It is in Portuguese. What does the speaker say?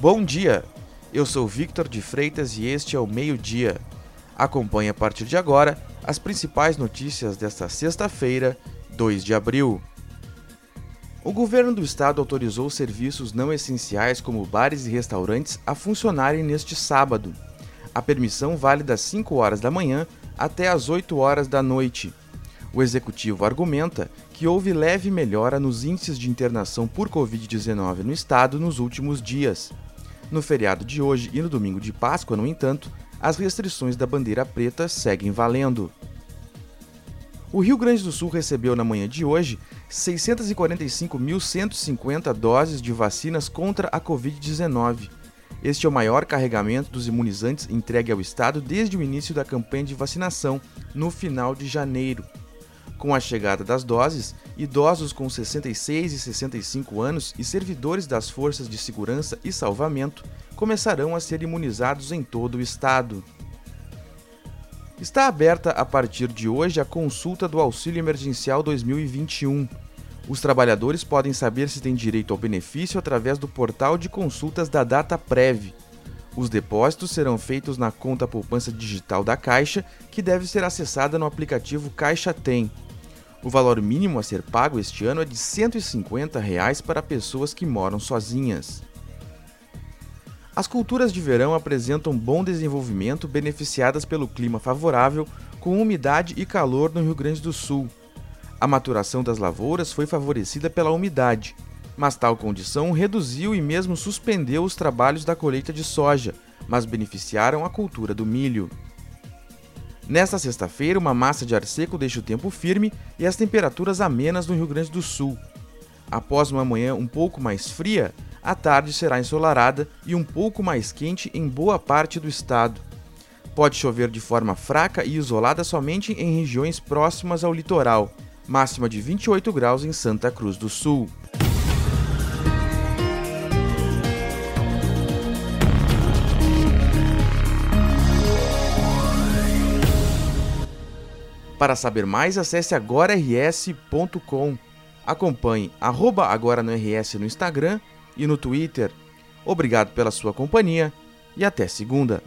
Bom dia! Eu sou Victor de Freitas e este é o Meio Dia. Acompanhe a partir de agora as principais notícias desta sexta-feira, 2 de abril. O governo do estado autorizou serviços não essenciais como bares e restaurantes a funcionarem neste sábado. A permissão vale das 5 horas da manhã até as 8 horas da noite. O executivo argumenta que houve leve melhora nos índices de internação por Covid-19 no estado nos últimos dias. No feriado de hoje e no domingo de Páscoa, no entanto, as restrições da bandeira preta seguem valendo. O Rio Grande do Sul recebeu na manhã de hoje 645.150 doses de vacinas contra a Covid-19. Este é o maior carregamento dos imunizantes entregue ao Estado desde o início da campanha de vacinação, no final de janeiro. Com a chegada das doses, idosos com 66 e 65 anos e servidores das forças de segurança e salvamento começarão a ser imunizados em todo o estado. Está aberta a partir de hoje a consulta do Auxílio Emergencial 2021. Os trabalhadores podem saber se têm direito ao benefício através do portal de consultas da Data Prev. Os depósitos serão feitos na conta poupança digital da Caixa, que deve ser acessada no aplicativo Caixa Tem. O valor mínimo a ser pago este ano é de 150 reais para pessoas que moram sozinhas. As culturas de verão apresentam bom desenvolvimento beneficiadas pelo clima favorável, com umidade e calor no Rio Grande do Sul. A maturação das lavouras foi favorecida pela umidade, mas tal condição reduziu e mesmo suspendeu os trabalhos da colheita de soja, mas beneficiaram a cultura do milho. Nesta sexta-feira, uma massa de ar seco deixa o tempo firme e as temperaturas amenas no Rio Grande do Sul. Após uma manhã um pouco mais fria, a tarde será ensolarada e um pouco mais quente em boa parte do estado. Pode chover de forma fraca e isolada somente em regiões próximas ao litoral, máxima de 28 graus em Santa Cruz do Sul. Para saber mais, acesse agorars.com. Acompanhe arroba agora no RS no Instagram e no Twitter. Obrigado pela sua companhia e até segunda.